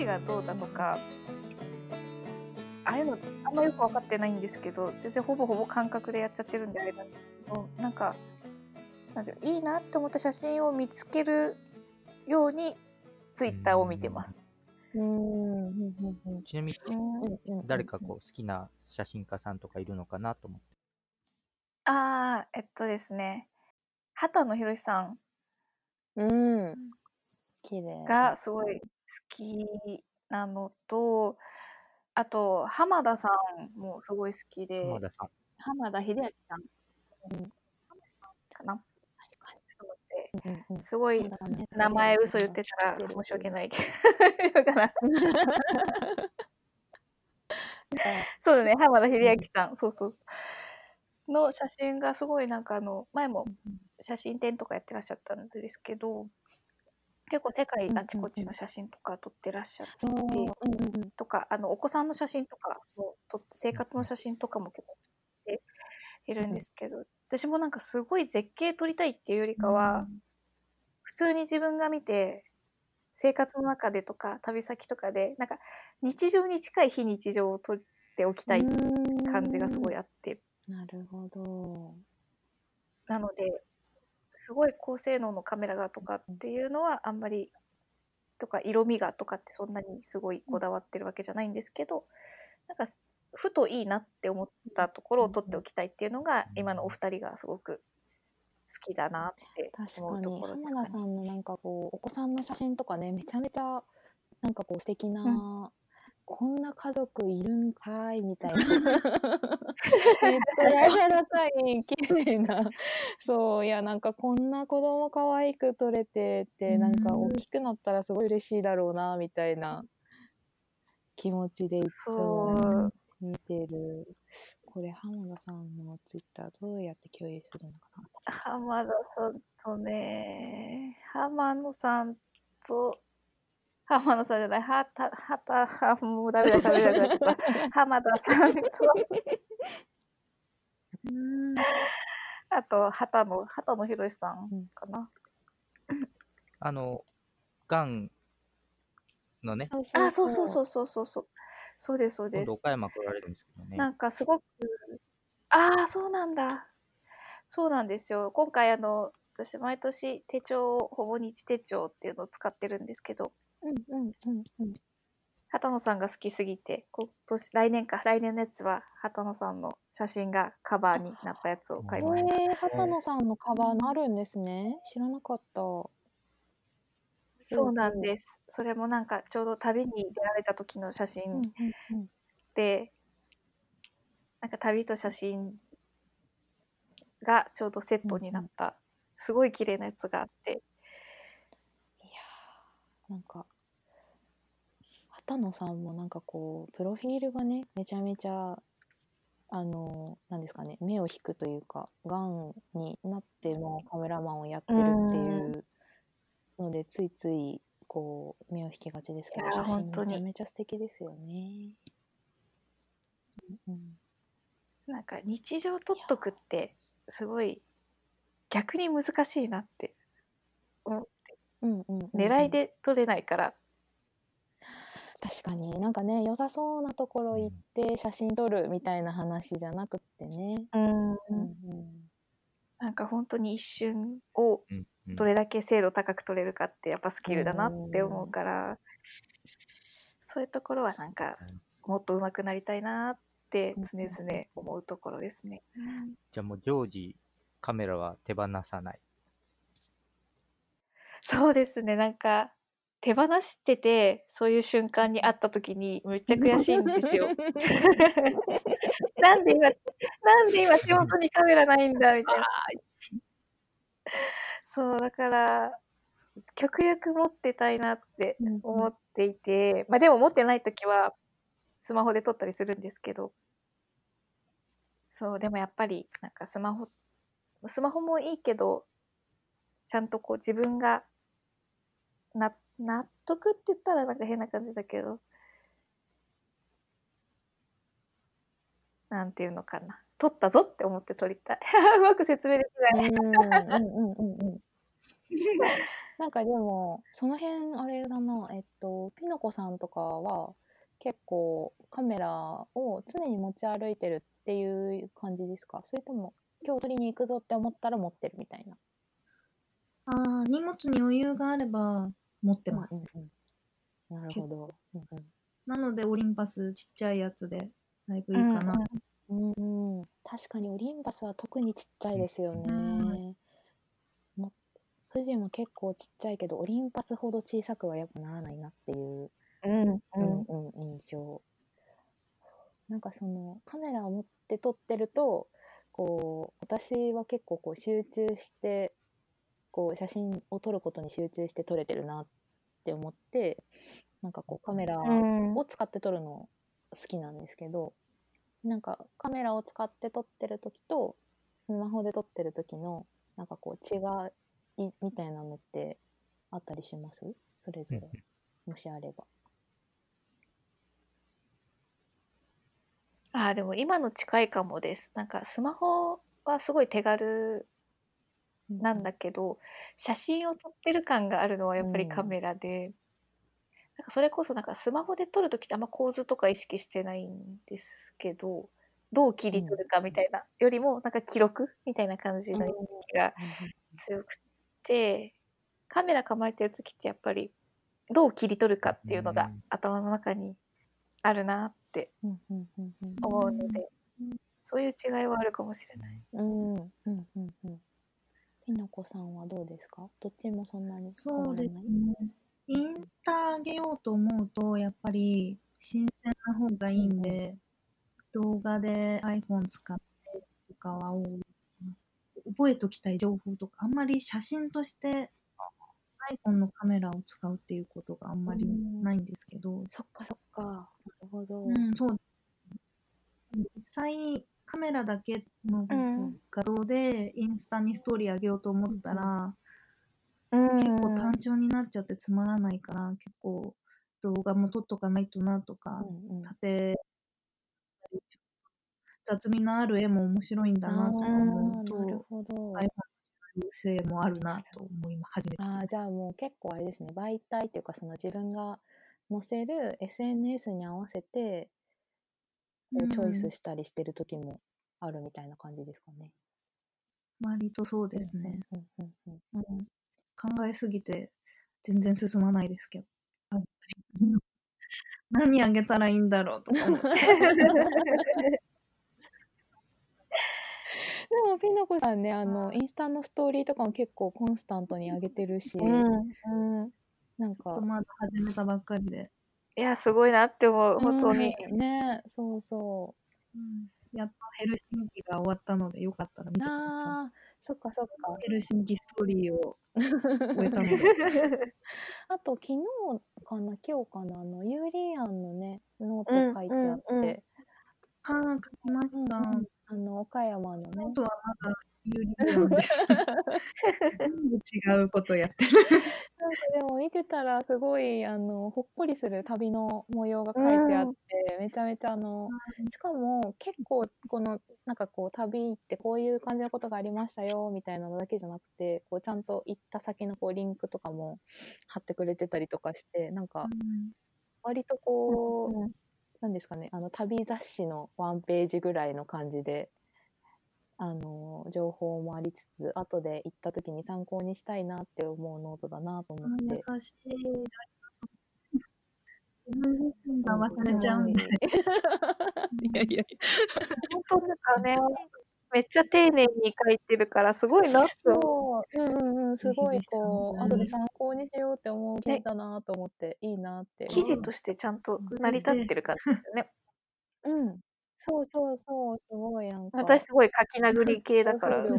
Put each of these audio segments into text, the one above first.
縁がどうだとかああいうのあんまよく分かってないんですけど全然ほぼほぼ感覚でやっちゃってるんであれなんですけどなんかなんていいいなって思った写真を見つけるようにツイッターを見てます。うん。ちなみに、誰かこう好きな写真家さんとかいるのかなと思って。ああえっとですね。畑野博さん。うん。綺麗。がすごい好きなのとあと浜田さんもすごい好きで浜田さん。浜田秀明さん。うんうんす。ごい名前嘘言ってたら申し訳ないけど。そうだね。浜田秀明さん、そうそう。の写真がすごいなんかあの前も写真展とかやってらっしゃったんですけど結構世界あちこちの写真とか撮ってらっしゃって、う。んうんうん、とかあのお子さんの写真とかも撮って生活の写真とかも結構撮っているんですけど、私もなんかすごい絶景撮りたいっていうよりかは、普通に自分が見て生活の中でとか旅先とかでなんか日常に近い非日常を撮っておきたい感じがすごいあって、なるほど。なのですごい高性能のカメラがとかっていうのはあんまりとか色味がとかってそんなにすごいこだわってるわけじゃないんですけどなんかふといいなって思ったところを撮っておきたいっていうのが今のお二人がすごく好きだなって確か思うとにころですかね。浜田さんのなんかこうお子さんの写真とかねめちゃめちゃなんかこう素敵な、こんな家族いるんかいみたいな。めっちゃ柔らかい綺麗な。そういやなんかこんな子供可愛く撮れてってなんか大きくなったらすごい嬉しいだろうなみたいな気持ちでいつも見てる。これ浜田さんのツイッターどうやって共有するのかな。浜田さんとね、浜野さんと、浜野さんじゃない、はた、はた、はもうダメだ、喋れなくなっちゃった。浜田さんと、あと、畑野、畑野博さんかな。あの、がんのね、あ、そうそうそうそうそうそう。そうです、そうです。岡山来られるんですけどね。なんかすごく、ああ、そうなんだ。そうなんですよ。今回、あの、私、毎年手帳を、ほぼ日手帳っていうのを使ってるんですけど、うんうんうんうん畑野さんが好きすぎて、今年、来年か、来年のやつは、畑野さんの写真がカバーになったやつを買いました。えー、畑野さんのカバーのあるんですね。知らなかった。そうなんです。それもなんか、ちょうど旅に出られた時の写うん真うんうんで、なんか旅と写真がちょうどセットになった、すごい綺麗なやつがあって、いやーなんか畑野さんもなんかこうプロフィールがねめちゃめちゃあのなんですかね目を引くというかがんになってもカメラマンをやってるっていうのでついついこう目を引きがちですけどいやー写真めちゃめちゃ素敵ですよね。うんうんなんか日常撮っとくって、すごい逆に難しいなって。うんうんうんうん狙いで撮れないから、確かに。なんかね良さそうなところ行って写真撮るみたいな話じゃなくってね。うん。うんうん。なんか本当に一瞬をうんうん。どれだけ精度高く撮れるかってやっぱスキルだなって思うから、そういうところはなんかもっと上手くなりたいなって常々思うところですね。じゃあもう常時カメラは手放さない。そうですね、なんか手放しててそういう瞬間に会った時にめっちゃ悔しいんですよ。なんで今、なんで今手元にカメラないんだみたいな。そう、だから、極力持ってたいなってうん思っていて、まあでも持ってない時はスマホで撮ったりするんですけど、そう、でもやっぱりなんかスマホ、スマホもいいけど、ちゃんとこう自分がな納得って言ったらなんか変な感じだけど、なんていうのかな。撮ったぞって思って撮りたい。うまく説明できない。うんうんうんうんうん なんかでも、その辺あれだな、えっと、ピノコさんとかは結構カメラを常に持ち歩いてるっていう感じですか？それとも今日取りに行くぞって思ったら持ってるみたいな。ああ、荷物に余裕があれば持ってうんます。うんうん、なるほど。うんうんなので、オリンパスちっちゃいやつでだいぶいいかな。うんうん、確かにオリンパスは特にちっちゃいですよね。うんも富士も結構ちっちゃいけどオリンパスほど小さくはやっぱならないなっていう、うんうんうん、印象。なんかそのカメラを持って撮ってるとこう私は結構こう集中してこう写真を撮ることに集中して撮れてるなって思ってなんかこうカメラうんを使って撮るの好きなんですけど、なんかカメラを使って撮ってる時とスマホで撮ってる時のなんかこう違いみたいなのってあったりします？それぞれもしあれば。ああ、でも今の近いかもです。なんかスマホはすごい手軽なんだけど、写真を撮ってる感があるのはやっぱりカメラで、なんかそれこそなんかスマホで撮るときってあんま構図とか意識してないんですけど、どう切り取るかみたいな、よりもなんか記録みたいな感じの意識が強くて、カメラ構えてるときってやっぱりどう切り取るかっていうのがうん頭の中にあるなって思うので、そういう違いはあるかもしれない。うん。うんうんうんピノコさんはどうですか？どっちもそんなにそうですね。インスタ上げようと思うと、やっぱり新鮮な方がいいんで、動画で iPhone 使ってとかは多い。覚えときたい情報とか、あんまり写真として iPhone のカメラを使うっていうことがあんまりないんですけど、そっかそっか。なるほど。うん、そうです。実際、カメラだけのうん画像でインスタにストーリー上げようと思ったら、うん結構単調になっちゃってつまらないから、結構動画も撮っとかないとなとか、うんうん縦、雑味のある絵も面白いんだなとか思うあーなると、ほど。性もあるなと思い始めて。ああ、じゃあもう結構あれですね、媒体っていうか、その自分が載せる SNS に合わせて、こうチョイスしたりしてる時もあるみたいな感じですかね。割とそうですね。考えすぎて全然進まないですけど。何あげたらいいんだろうとか思って。でも、ピノコさんね、あの、インスタのストーリーとかも結構コンスタントに上げてるし、うん。うん。なんか。ちょっと、まだ始めたばっかりで。いや、すごいなって思う、本当に。うんね、そうそうんやっとヘルシンキが終わったので、よかったら見う。てくださああ、そっかそっかい。。ヘルシンキストーリーを終えたので。あと、昨日かな、今日かな、あの、ユーリアンのね、ノート書いてあって、うんうんうんああ、書きました。うんうんあの、岡山のねノー、トはまだ有利なんです。違うことやってる。なんかでも見てたらすごいあのほっこりする旅の模様が書いてあって、めちゃめちゃあのしかも結構このなんかこう旅行ってこういう感じのことがありましたよみたいなのだけじゃなくてこうちゃんと行った先のこうリンクとかも貼ってくれてたりとかしてなんか割とこう、うんなんですかねあの旅雑誌のワンページぐらいの感じで。あの情報もありつつ後で行った時に参考にしたいなって思うノートだなと思って優しい。自分自身が忘れちゃうんで。いやいやいや。本当なんかね、めっちゃ丁寧に書いてるから、すごいなって思う。そう、うんうんうん、すごいこう、後で参考にしようって思う記事だなと思って、いいなって。記事としてちゃんと成り立ってる感じですよね。うん。そうそうそう、すごいなんか。私すごい書き殴り系だから。書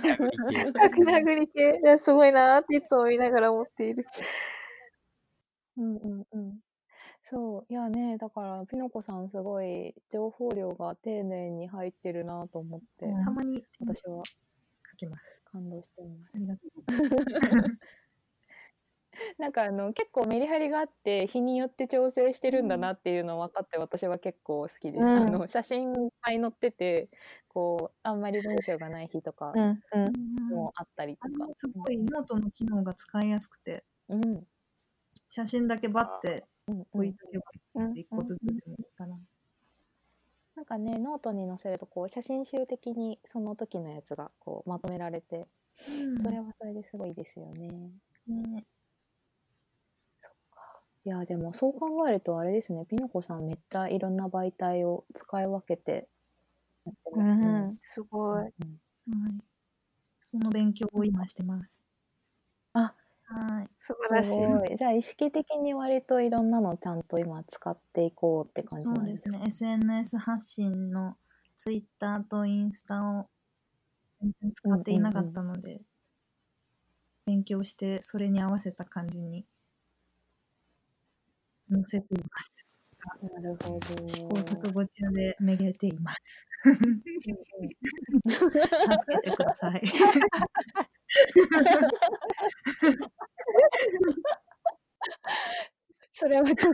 き殴り系書き殴り系。いやすごいなっていつも見ながら思っている。うんうんうん。そう、いやね、だから、ピノコさんすごい情報量が丁寧に入ってるなと思って、たまに私は書きます。感動してます。ありがとう。なんかあの結構メリハリがあって日によって調整してるんだなっていうの分かって私は結構好きです。うんあの写真いっぱい載っててこうあんまり文章がない日とかうんうんもあったりとかあれ。すごいノートの機能が使いやすくて、うん写真だけバッてうんう置いん、とけばうん一個ずつでもいいかな。なんかねノートに載せるとこう写真集的にその時のやつがこうまとめられてそれはそれですごいですよね。ねいやでもそう考えるとあれですねピノコさんめっちゃいろんな媒体を使い分けてやってうますね。ん、すごい。うんはい。その勉強を今してます。あはい。素晴らしい。い。じゃあ意識的に割といろんなのちゃんと今使っていこうって感じそなでか？うんですすね。SNS 発信の Twitter とインスタを全然使っていなかったので、勉強してそれに合わせた感じに載せています。なるほど。試行錯誤中でめげています。助けてください。それはちょっと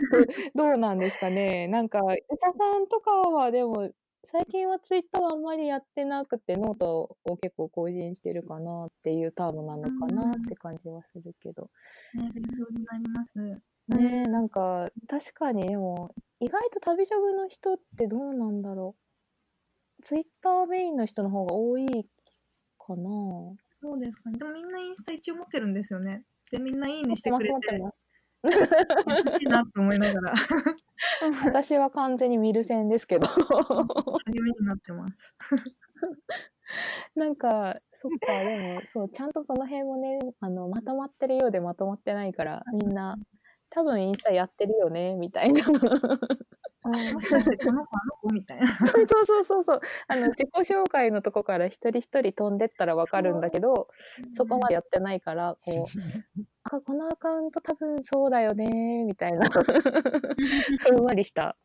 どうなんですかね。なんか、伊佐さんとかはでも、最近はツイッターはあんまりやってなくて、ノートを結構更新してるかなっていうタームなのかなって感じはするけど。ね、勉強になります。ねえ、なんか、確かにでも、意外と旅ジョグの人ってどうなんだろう。ツイッターメインの人の方が多いかな。そうですかね。でもみんなインスタ一応持ってるんですよね。で、みんないいねしてくれて、持ってますいいなと思いながら私は完全に見る線ですけど。励みになってます。なんか、そっか、でも、そう、ちゃんとその辺もね、あの、まとまってるようでまとまってないから、みんな、多分インスタやってるよね、みたいな。もしかしてこの子あの子みたいな。そうそうそうそう。あの、自己紹介のとこから一人一人飛んでったらわかるんだけど、そこまでやってないから、こう、あ、このアカウント多分そうだよね、みたいな、ふんわりした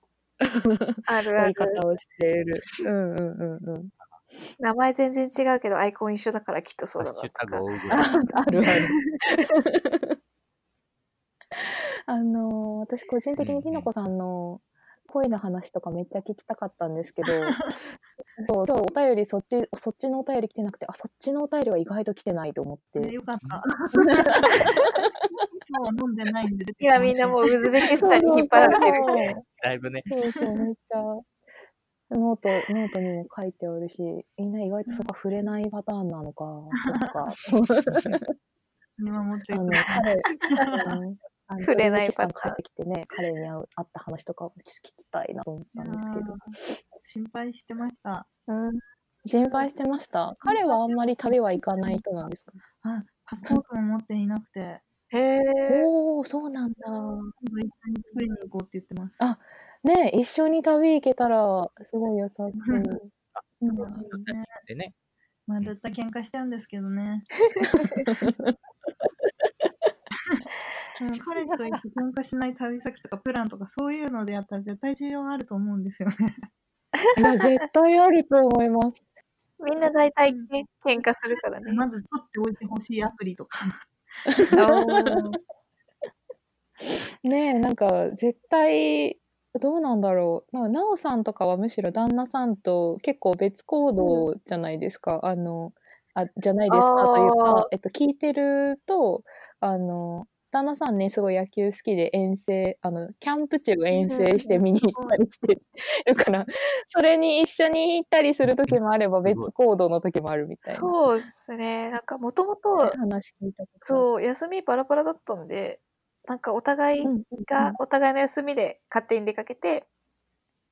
あるあ追いる。方をしてる。うんうんうんうん。名前全然違うけど、アイコン一緒だからきっとそうだなとか。あるある。あの私個人的にひなこさんの恋の話とかめっちゃ聞きたかったんですけど、そう今日お便りそっちそっちのお便り来てなくて、あそっちのお便りは意外と来てないと思って。よかった。今日は飲んでないんで今みんなもうウズベキスタンに引っ張られてる。だいぶね、そうそう、めっちゃ。ノート、ノートにも書いてあるし、みんな意外とそこは触れないパターンなのか、とか。見守ってあの、くれて。彼、触れないパターン帰ってきてね、彼に会う会った話とかを聞きたいなと思ったんですけど。心配してました。うん、心配してました。彼はあんまり旅は行かない人なんですか？あ、パスポートも持っていなくて、へえ。おお、そうなんだ。今度一緒に作りに行こうって言ってます。あね一緒に旅行けたらすごい良さそう。うんでね、まあ絶対喧嘩しちゃうんですけどね。うん彼氏と行って喧嘩しない旅先とかプランとかそういうのでやったら絶対需要あると思うんですよね。いや、絶対あると思います。みんな大体ね、喧嘩するからね。まず取っておいてほしいアプリとか。ねえ、なんか絶対、どうなんだろう。なおさんとかはむしろ旦那さんと結構別行動じゃないですか。あの、あ、じゃないですかというか、えっと、聞いてると、あの、旦那さんね、すごい野球好きで遠征、あの、キャンプ地を遠征して見に行ったりしてるから、それに一緒に行ったりする時もあれば、別行動の時もあるみたいな。そうですね。なんかもともと、話聞いたそう、休みバラバラだったんで、なんかお互いが、お互いの休みで勝手に出かけて、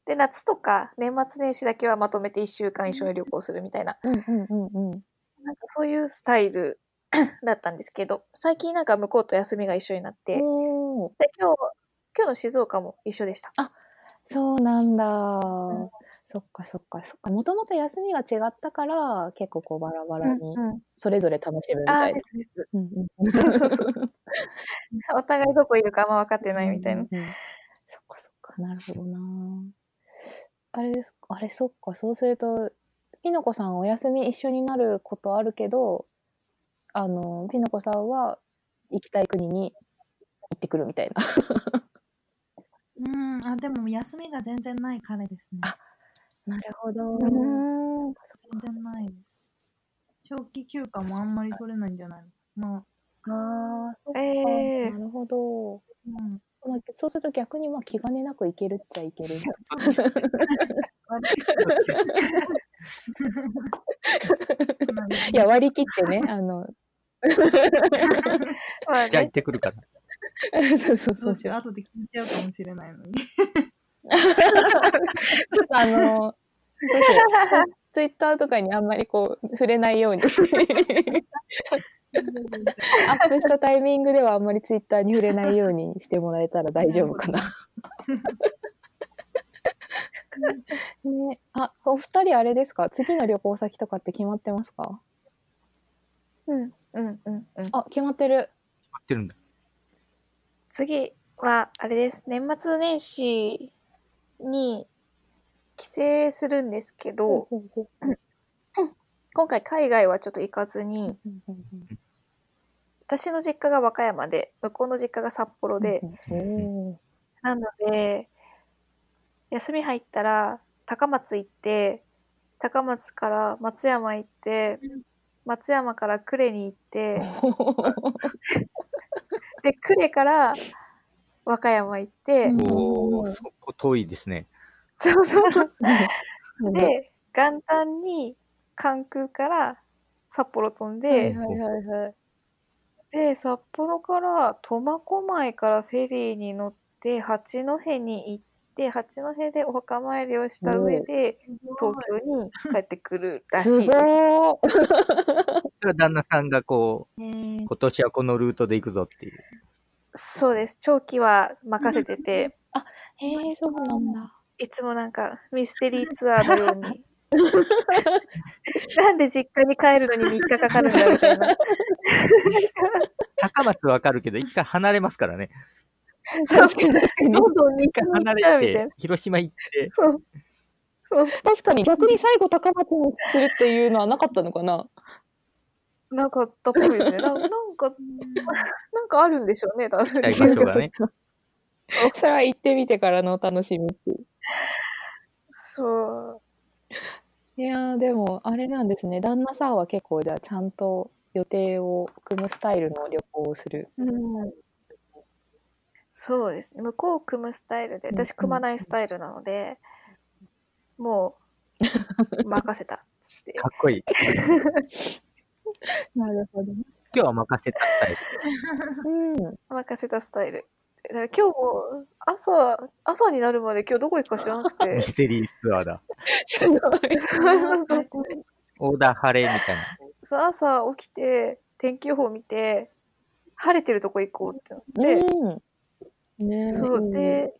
で、夏とか年末年始だけはまとめて1週間一緒に旅行するみたいな、うんうんうんうん。なんかそういうスタイル だったんですけど、最近なんか向こうと休みが一緒になって、で、今日、今日の静岡も一緒でした。そうなんだ。そっかそっかそっか。もともと休みが違ったから、結構こうバラバラに、うんそれぞれ楽しむみああ、たいなで。すです。うんうんうんそうそうそう お互いどこいるかあんま分かってないみたいな。うんうんうんそっかそっか、なるほどな。あれですあれそっか、そうすると、ピノコさんお休み一緒になることあるけど、あの、ピノコさんは行きたい国に行ってくるみたいな。うん、あ、でも休みが全然ない彼ですね。あなるほど。全然ないです。長期休暇もあんまり取れないんじゃないの？まあ、あええなるほど。うん。まあ、そうすると逆にまあ気兼ねなく行けるっちゃいける。いや、割り切ってね、あの、まあじゃあ行ねってくるから。そうそうそうう。どしよう、後で聞いちゃうかもしれないのに。ちょっとあの、ツイッターとかにあんまりこう、触れないように。アップしたタイミングではあんまりツイッターに触れないようにしてもらえたら大丈夫かな。ね、あ、お二人あれですか？次の旅行先とかって決まってますか？うんうんうんうん。あ、決まってる。待ってるんだ。次は、あれです。年末年始に帰省するんですけど、今回海外はちょっと行かずに、私の実家が和歌山で、向こうの実家が札幌で、なので、休み入ったら高松行って、高松から松山行って、松山から呉に行って、で、呉から和歌山行って、うんおお、そこ遠いですね。そうそうそう。で、で、元旦に関空から札幌飛んで、はいはいはいはい。で、札幌から苫小牧からフェリーに乗って、八戸に行って、八戸でお墓参りをした上で、東京に帰ってくるらすしいです。それは旦那さんがこう、ね今年はこのルートで行くぞっていう。そうです。長期は任せてて、へえ、そうなんだ。いつもなんかミステリーツアーのように。なんで実家に帰るのに3日かかるんだみたいな。高松わかるけど、一回離れますからね。そう確かに確かに。どんどん西に行っちゃうみれたいなて。、広島行って、そう。そう。確かに逆に最後高松にするっていうのはなかったのかな？なんかあったっぽいですね。な なんか、なんかあるんでしょうね、多分。行きたい場所がね。それは行ってみてからのお楽しみっていう。そう。いやーでもあれなんですね旦那さんは結構じゃあちゃんと予定を組むスタイルの旅行をする。うん。そうですね。向こう組むスタイルで、うん私組まないスタイルなので、もう、任せたっつって。かっこいい。なるほど。今日は任せたスタイル。うん。任せたスタイル今日も朝、朝になるまで今日どこ行くか知らなくてミ。ステリーツアーだ。すごい。オーダー晴れみたいな。そう朝起きて、天気予報見て、晴れてるとこ行こうってなって、うん。ねそうで、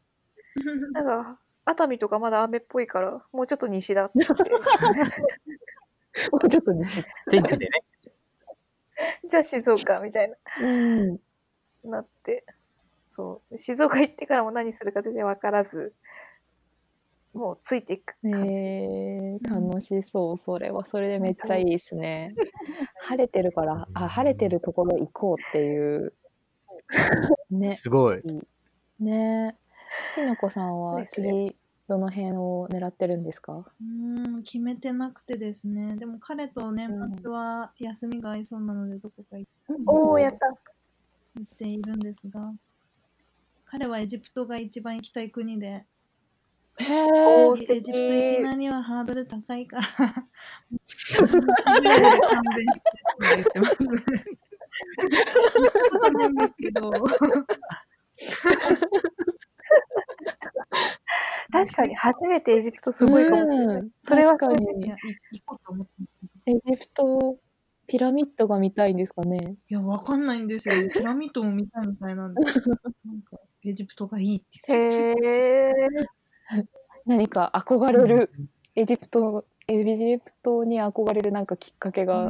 なんか、熱海とかまだ雨っぽいから、もうちょっと西だって言って。もうちょっとね。天気でね。じゃあ静岡みたいうん。な、なって。そう。静岡行ってからも何するか全然わからず、もうついていく感じ。えー、楽しそう。それはそれでめっちゃいいですね。晴れてるから、あ、晴れてるところ行こうっていう。ね。すごい。ねきのこさんはですです次、どの辺を狙ってるんですか？うん、決めてなくてですね。でも彼と年末は休みが合いそうなので、どこか行おー、やった。っているんですが、彼はエジプトが一番行きたい国で、へえ。おー、素エジプト行き敵。なにはハードル高いから、勘弁してって言ってます。なんですけど、確かに初めてエジプトすごいかもしれない。うんそれは確かいにや、い行こうと思ってますエジプトピラミッドが見たいんですかね。いや、わかんないんですよ。ピラミッドも見たいみたいなんで、なんか、エジプトがいいって言って。へえ。何か憧れるエジプトエジプトに憧れるなんかきっかけがあっ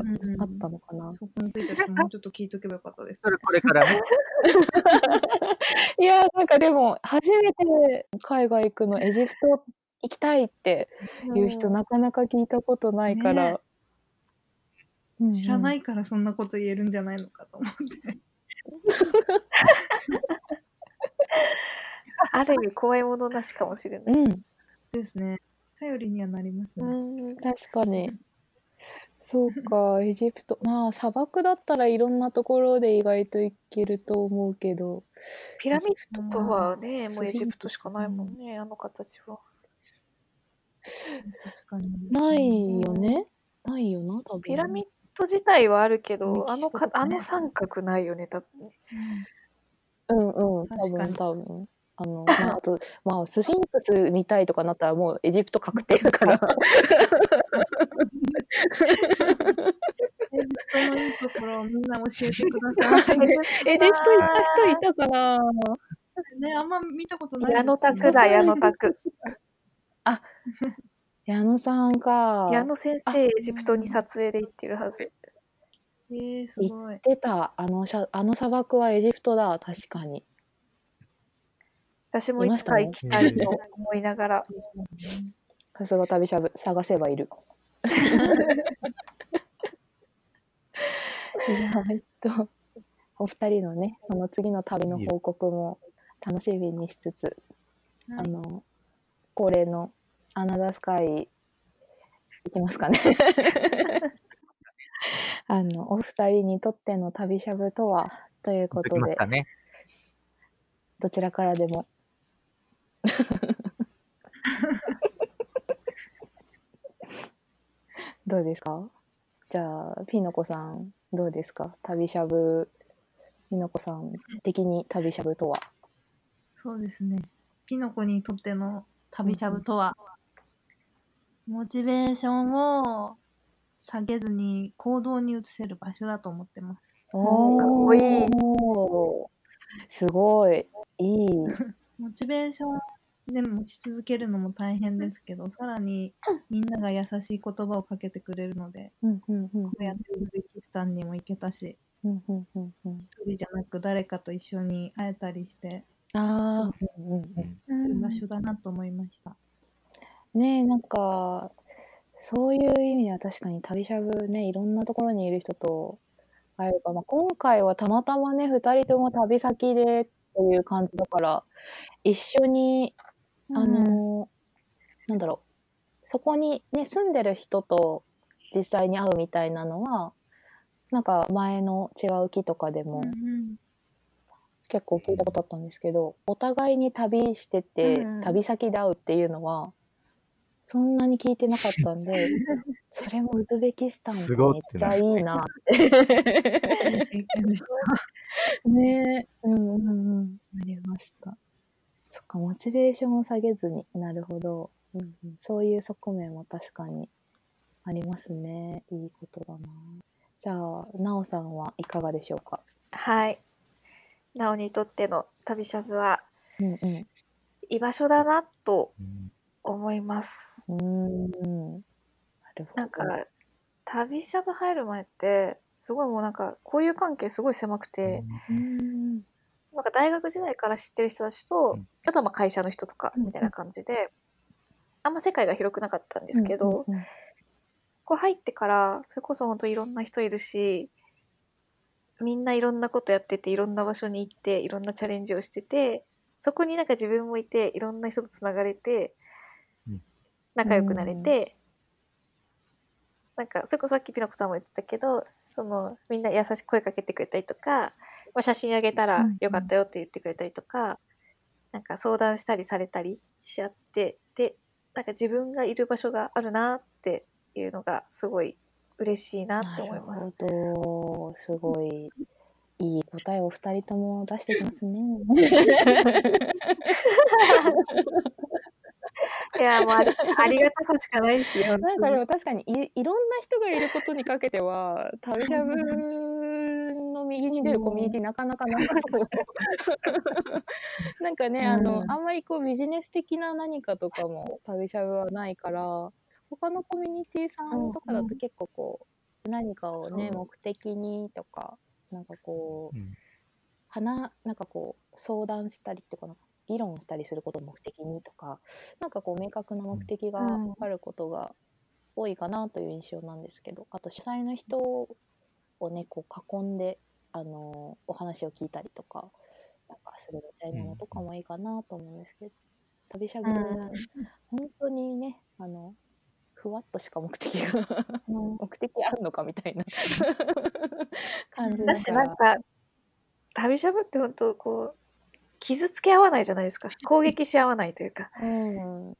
たのかな。そこについてはもうちょっと聞いとけばよかったですそ。れこれからね。いやなんかでも初めて海外行くのエジプト行きたいっていう人なかなか聞いたことないから。ねうんうん知らないからそんなこと言えるんじゃないのかと思って。ある意味怖いものなしかもしれない。うん、ですね。頼りにはなりますうね。ん。確かに。そうか、エジプト。まあ、砂漠だったらいろんなところで意外と行けると思うけど。ピラミッドとはね、うんもうエジプトしかないもんね、あの形は。確かに。ないよね？ないよな、多分。ピラミッド自体はあるけど、メあのかキシコとかねあの三角ないよね、多分ね。うんうん、多分確かに多分。あの、まあ、あと、まあ、スフィンクス見たいとかなったらもうエジプト確定だから。エジプトのいいところをみんな教えてください。エジプト行った人いたかな？ね、あんま見たことないです、矢野拓だ、矢野拓。矢野さんか。矢野先生、エジプトに撮影で行ってるはず。えー、すごい。出た。あのしゃ、あの砂漠はエジプトだ。確かに。私もいつか行きたいと思いながら。さすが旅しゃぶ、探せばいる。じゃあ、えっと、お二人のね、その次の旅の報告も楽しみにしつつ、あはいの、恒例のアナザースカイ、いきますかね。あの、お二人にとっての旅しゃぶとは、というこでとで、ね。どちらからでも。どうですか？じゃあ、ピノコさん、どうですか？旅しゃぶ、ピノコさん的に旅しゃぶとは？そうですね。ピノコにとっての旅しゃぶとは、モチベーションを下げずに行動に移せる場所だと思ってます。おーかっこいいすごい。いい。モチベーションで持ち続けるのも大変ですけど、さらにみんなが優しい言葉をかけてくれるので、うんうんうんこうやってウズベキスタンにも行けたし、うんうんうんうん。一人じゃなく誰かと一緒に会えたりして、ああ、うんうんう場所だなと思いました。ねえなんかそういう意味では確かに旅しゃぶねいろんなところにいる人と会えるか、まあ、今回はたまたまね2人とも旅先でっていう感じだから一緒にあの、なんだろう。そこにね住んでる人と実際に会うみたいなのはなんか前の違う木とかでもうん結構聞いたことあったんですけどお互いに旅してて、うん。旅先で会うっていうのはそんなに聞いてなかったんで それもウズベキスタンすごってめっちゃいいいな。っ。てねうんうんうん。なりました。そっかモチベーションを下げずに。なるほど、うんうん、そういう側面も確かにありますね。いいことだな。じゃあなおさんはいかがでしょうか？はい。なおにとっての旅しゃぶはうんうん。居場所だなとうん思います。うーんなるほど。なんか、旅しゃぶ入る前って、すごいもうなんか、交友関係すごい狭くて、うーん。なんか大学時代から知ってる人たちと、うん。あとはまあ会社の人とか、みたいな感じで、あんま世界が広くなかったんですけど、うんうんここ入ってから、それこそ本当いろんな人いるし、みんないろんなことやってて、いろんな場所に行って、いろんなチャレンジをしてて、そこになんか自分もいて、いろんな人とつながれてうん、仲良くなれて、なんか、それこそさっきピノコさんも言ってたけど、その、みんな優しく声かけてくれたりとか、まあ、写真あげたらうんよかったよって言ってくれたりとか、なんか相談したりされたりし合って、で、なんか自分がいる場所があるなっていうのがすごい嬉しいなって思います。なるほど。すごい、いい答えを二人とも出してますね。いや、もうあり ありがたさしかないですよ。なんかでも確かにいいろんな人がいることにかけては旅しゃぶの右に出るコミュニティなかなかなさそう。なんかね、あのうんあんまりこうビジネス的な何かとかも旅しゃぶはないから他のコミュニティさんとかだと結構こう何かをねそう目的にとかなんかこううん話なんかこう相談したりっていうかな議論したりすることを目的にとかなんかこう明確な目的がうん。あることが多いかなという印象なんですけど、あと主催の人をねこう囲んであのお話を聞いたりとかなんかするみたいなのとかもいいかなと思うんですけど、旅しゃぶ、うん。本当にね、あの、ふわっとしか目的が目的あるのかみたいな 感じだし、だから。なんか、旅しゃぶって本当こう、傷つけ合わないじゃないですか。攻撃し合わないというか、うん。ね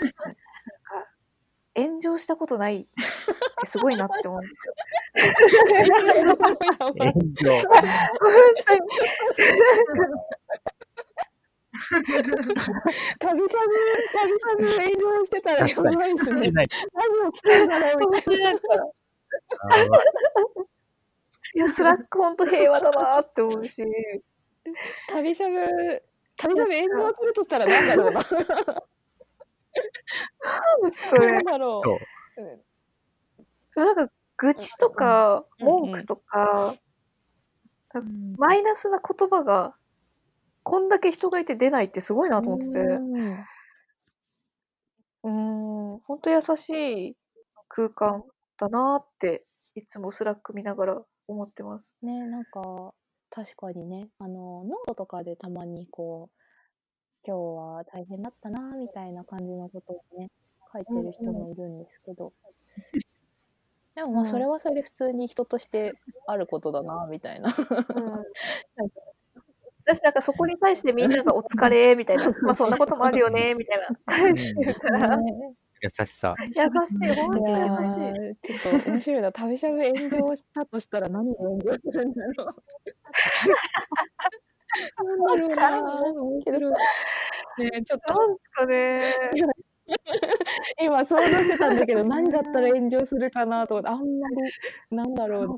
確かに。なんか、炎上したことないってすごいなって思うんですよ。本当に。旅しゃぶ旅しゃぶ炎上。してたらやばいですね。何起きてるんだろうみたいな。いや、スラック本当平和だなって思うし、な旅しゃぶ旅しゃぶ炎上するとしたら何だろうな。何。だろそう。うなんか、愚痴とか、うんうん。文句とか、うん。マイナスな言葉が、こんだけ人がいて出ないってすごいなと思ってて、うん。うーん、本当優しい空間だなって、いつもスラック見ながら思ってます。ねなんか確かにね。あのノートとかでたまにこう今日は大変だったなみたいな感じのことをね書いてる人もいるんですけど、でもまあうん。それはそれで普通に人としてあることだなみたいな。うん。私なんかそこに対してみんながお疲れみたいな、まあそんなこともあるよねみたいな感じてるから、優しさ。しい、本い。や当に優しい。ーちょっと面白いな。旅しゃぶ炎上したとしたら何を炎上するんだろう。なんだろうな面白いねちょっとなんですかね。今想像してたんだけど何だったら炎上するかなと思ってあんまりなんだろう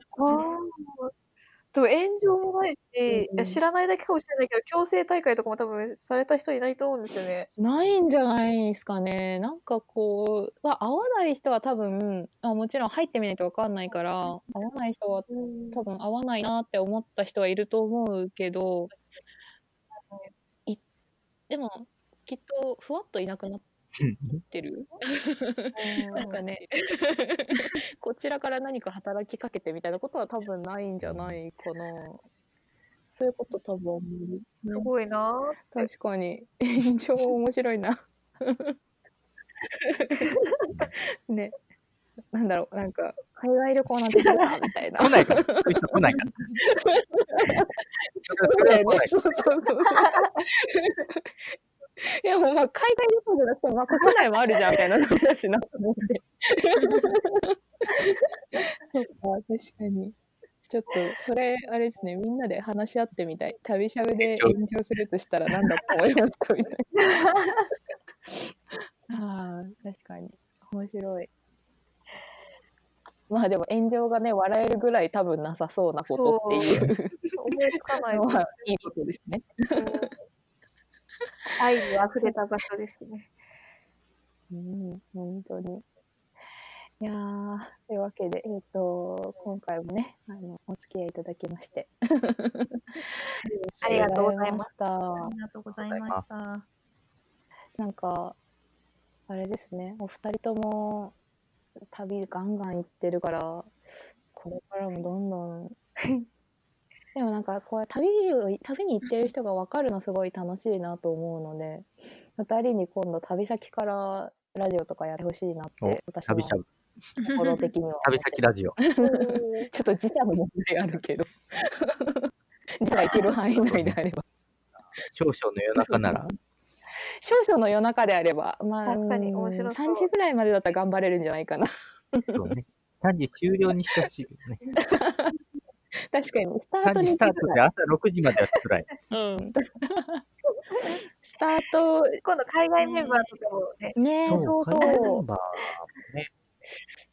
でも炎上もないし、いうん。や知らないだけかもしれないけど、強制大会とかも多分された人いないと思うんですよね。ないんじゃないですかね。なんかこう、まあ、合わない人は多分あもちろん入ってみないと分かんないから合わない人は多分合わないなって思った人はいると思うけどいでもきっとふわっといなくなってる。なんかね。こちらから何か働きかけてみたいなことは多分ないんじゃないかな。そういうこと多分すごいな。ぁ確かに。炎上面白いな。ね。なんだろう。なんか海外旅行なんてしようかみたいな。来ないから。そういう人来ないから。そうそうそう。いやもうまあ海外旅行じゃなくてもまあ 国内もあるじゃんみたいな話なと思って。そうか確かに。ちょっとそれあれですねみんなで話し合ってみたい。旅しゃべで炎上するとしたら何だと思いますかみたいな。ああ確かに面白い。まあでも炎上がね笑えるぐらい多分なさそうなことっていう思いつかない のはいいことですね。うん愛に溢れた場所ですね。うん、本当に。いやー、というわけで、えっ、と、今回もね、あの、お付き合いいただきまして。ありがとうございますした。ありがとうございました。なんか、あれですね、お二人とも旅ガンガン行ってるから、これからもどんどん、でもなんかこう旅を旅に行ってる人が分かるのすごい楽しいなと思うので二人に今度旅先からラジオとかやってほしいなっおて私の旅しゃぶ。心的には旅先ラジオ。ちょっと時差の問題あるけど 時差行ける範囲内であれば少々の夜中なら。少々の夜中であればまあ確かに面白そう3時ぐらいまでだったら頑張れるんじゃないかなそうね。3時終了にしてほしいよね。確かに。スター3トに時スタートで朝6時までは辛い。うん。スタート。今度海外メンバーとかもね、ねそうそう海外メンバーもね、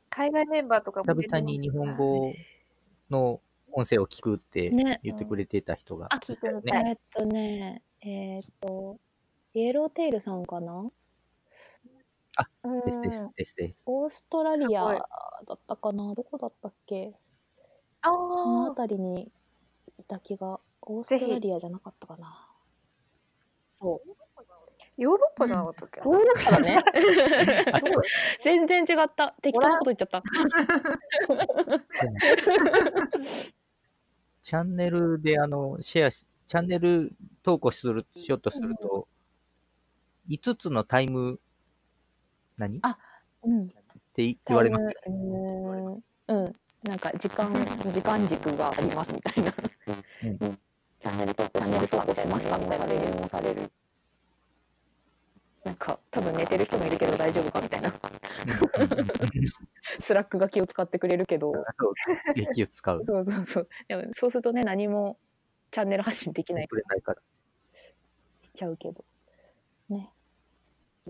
海外メンバーとかも久々に日本語の音声を聞くってね。言ってくれてた人が。あ聞いて。えーっとねえーっとイエローテールさんかな？ですですですです。オーストラリアだったかな？どこだったっけ？あそのあ、辺りにいた気がオーストラリアじゃなかったかなそうヨーロッパじゃなかったっけ？なヨーロッパだね あ、そう。全然違った適当なこと言っちゃった チャンネルであの、シェアし、チャンネル投稿する、しようとすると、5つのタイム、何？っあうん。て言われますよ。タイムうーん。うん。なんか時間、時間軸がありますみたいな。うんチャンネル投稿しますかみたいなメールもされる。なんか、多分寝てる人もいるけど大丈夫かみたいな。スラックが気を使ってくれるけど。そう、気を使う。そうそうそう。でもそうするとね、何もチャンネル発信できないくれないから。しちゃうけど。ね。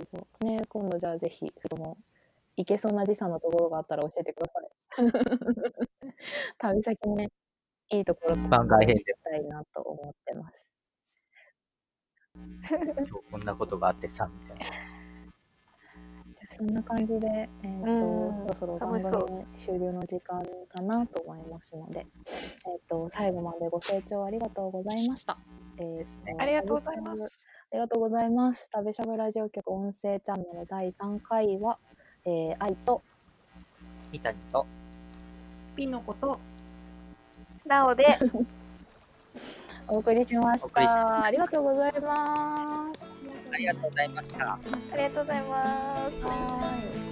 そうね、今度じゃあぜひ、その、行けそうな時差のところがあったら教えてください。旅先ね、いいところ番外編きたいなと思ってます。今日こんなことがあってさ、みたいな。じゃあそんな感じで、えーとうんそろそろ番組終了の時間かなと思いますので、えー、と最後までご清聴ありがとうございました。えーとありがとうございま。す。ありがとうございます。旅しゃぶラジオ局音声チャンネル第3回は、えー愛と三谷と、ピのこと、なので、お送りしましお送りしまた。ありがとうございます。ありがとうございました。ありがとうございます。